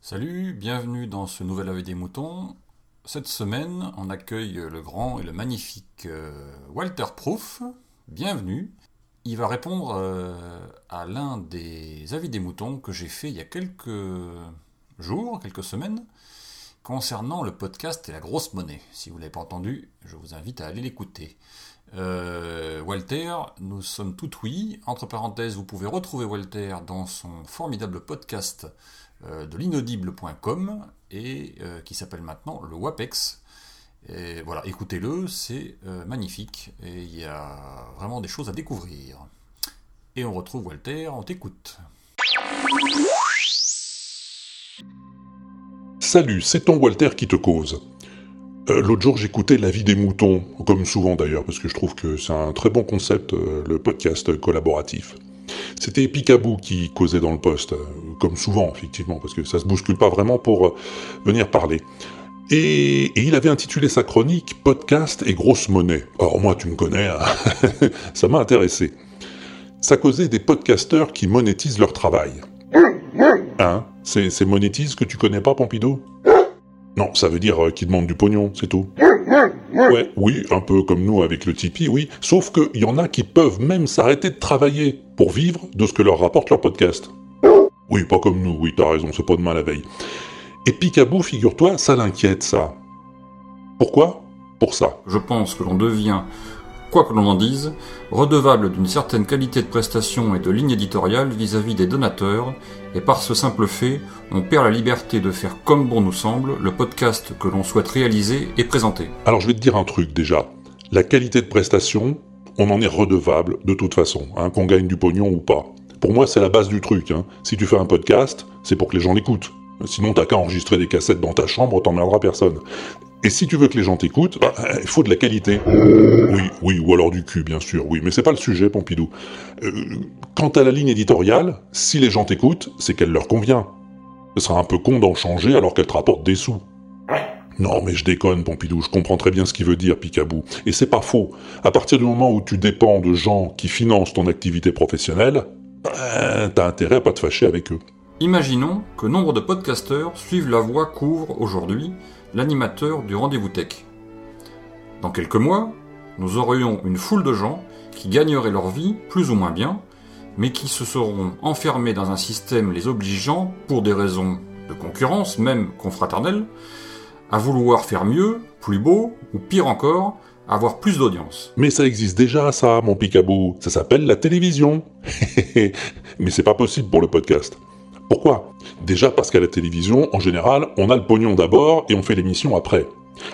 Salut, bienvenue dans ce nouvel avis des moutons. Cette semaine, on accueille le grand et le magnifique euh, Walter Proof. Bienvenue. Il va répondre euh, à l'un des avis des moutons que j'ai fait il y a quelques jours, quelques semaines, concernant le podcast et la grosse monnaie. Si vous ne l'avez pas entendu, je vous invite à aller l'écouter. Euh, Walter, nous sommes tout oui. Entre parenthèses, vous pouvez retrouver Walter dans son formidable podcast euh, de l'inaudible.com et euh, qui s'appelle maintenant le WAPEX. Voilà, écoutez-le, c'est magnifique et il y a vraiment des choses à découvrir. Et on retrouve Walter, on t'écoute. Salut, c'est ton Walter qui te cause. Euh, l'autre jour, j'écoutais La vie des moutons, comme souvent d'ailleurs, parce que je trouve que c'est un très bon concept, euh, le podcast collaboratif. C'était Picabou qui causait dans le poste, euh, comme souvent, effectivement, parce que ça se bouscule pas vraiment pour venir parler. Et, il avait intitulé sa chronique Podcast et grosse monnaie. Alors moi, tu me connais, hein. ça m'a intéressé. Ça causait des podcasteurs qui monétisent leur travail. Hein? C'est monétise que tu connais pas, Pompidou? Non, ça veut dire euh, qu'ils demandent du pognon, c'est tout. Ouais, oui, un peu comme nous avec le Tipeee, oui. Sauf qu'il y en a qui peuvent même s'arrêter de travailler pour vivre de ce que leur rapporte leur podcast. Oui, pas comme nous, oui, t'as raison, c'est pas demain la veille. Et Picabou, figure-toi, ça l'inquiète, ça. Pourquoi? Pour ça. Je pense que l'on devient quoi que l'on en dise, redevable d'une certaine qualité de prestation et de ligne éditoriale vis-à-vis des donateurs, et par ce simple fait, on perd la liberté de faire comme bon nous semble le podcast que l'on souhaite réaliser et présenter. Alors je vais te dire un truc déjà. La qualité de prestation, on en est redevable de toute façon, hein, qu'on gagne du pognon ou pas. Pour moi, c'est la base du truc. Hein. Si tu fais un podcast, c'est pour que les gens l'écoutent. Sinon, t'as qu'à enregistrer des cassettes dans ta chambre, t'emmerderas personne. Et si tu veux que les gens t'écoutent, bah, il faut de la qualité. Oui, oui, ou alors du cul, bien sûr, oui, mais c'est pas le sujet, Pompidou. Euh, quant à la ligne éditoriale, si les gens t'écoutent, c'est qu'elle leur convient. Ce sera un peu con d'en changer alors qu'elle te rapporte des sous. Non, mais je déconne, Pompidou, je comprends très bien ce qu'il veut dire, Picabou. Et c'est pas faux. À partir du moment où tu dépends de gens qui financent ton activité professionnelle, ben, t'as intérêt à pas te fâcher avec eux. Imaginons que nombre de podcasteurs suivent la voie qu'ouvre aujourd'hui l'animateur du rendez-vous tech. Dans quelques mois, nous aurions une foule de gens qui gagneraient leur vie plus ou moins bien, mais qui se seront enfermés dans un système les obligeant, pour des raisons de concurrence, même confraternelle, à vouloir faire mieux, plus beau, ou pire encore, avoir plus d'audience. Mais ça existe déjà, ça, mon picabou. Ça s'appelle la télévision. mais c'est pas possible pour le podcast. Pourquoi? Déjà parce qu'à la télévision, en général, on a le pognon d'abord et on fait l'émission après.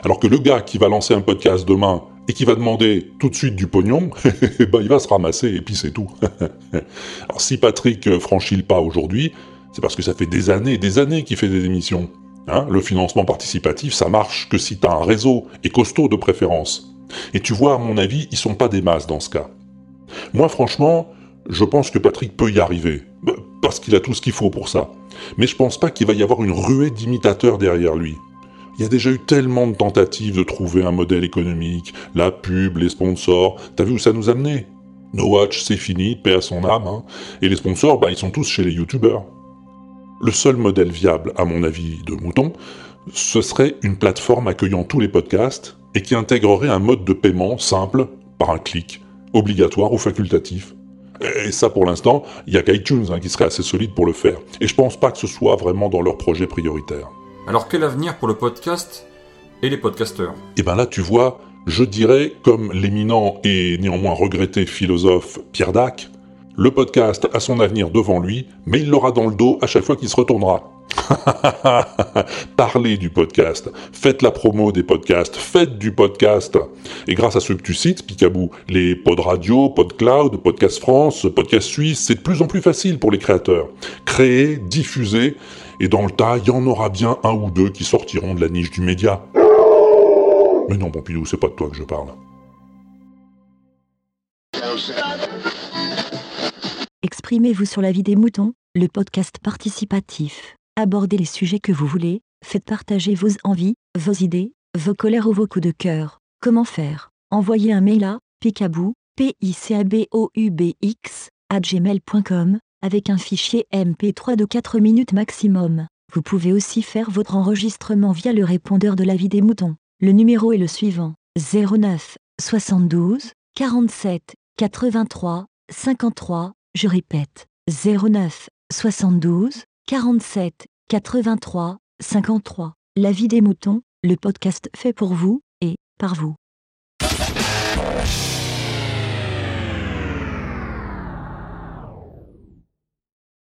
Alors que le gars qui va lancer un podcast demain et qui va demander tout de suite du pognon, ben il va se ramasser et puis c'est tout. Alors si Patrick franchit le pas aujourd'hui, c'est parce que ça fait des années et des années qu'il fait des émissions. Hein le financement participatif, ça marche que si t'as un réseau et costaud de préférence. Et tu vois, à mon avis, ils sont pas des masses dans ce cas. Moi, franchement, je pense que Patrick peut y arriver, bah, parce qu'il a tout ce qu'il faut pour ça. Mais je pense pas qu'il va y avoir une ruée d'imitateurs derrière lui. Il y a déjà eu tellement de tentatives de trouver un modèle économique, la pub, les sponsors. T'as vu où ça nous a mené No Watch, c'est fini, paix à son âme. Hein. Et les sponsors, bah, ils sont tous chez les youtubeurs. Le seul modèle viable, à mon avis, de Mouton, ce serait une plateforme accueillant tous les podcasts et qui intégrerait un mode de paiement simple, par un clic, obligatoire ou facultatif. Et ça, pour l'instant, il y a qu'iTunes hein, qui serait assez solide pour le faire. Et je pense pas que ce soit vraiment dans leur projet prioritaire. Alors quel avenir pour le podcast et les podcasteurs? Eh ben là, tu vois, je dirais, comme l'éminent et néanmoins regretté philosophe Pierre Dac, le podcast a son avenir devant lui, mais il l'aura dans le dos à chaque fois qu'il se retournera. Parlez du podcast, faites la promo des podcasts, faites du podcast. Et grâce à ceux que tu cites, Picabou, les pod radio, pod cloud, podcast France, podcast suisse, c'est de plus en plus facile pour les créateurs. Créer, diffuser, et dans le tas, il y en aura bien un ou deux qui sortiront de la niche du média. Mais non, Pompidou, c'est pas de toi que je parle. Exprimez-vous sur la vie des moutons, le podcast participatif. Abordez les sujets que vous voulez, faites partager vos envies, vos idées, vos colères ou vos coups de cœur. Comment faire? Envoyez un mail à picabou picaboubx, à gmail.com, avec un fichier MP3 de 4 minutes maximum. Vous pouvez aussi faire votre enregistrement via le répondeur de la vie des moutons. Le numéro est le suivant 09 72 47 83 53. Je répète 09 72 47 83 53. La vie des moutons, le podcast fait pour vous et par vous.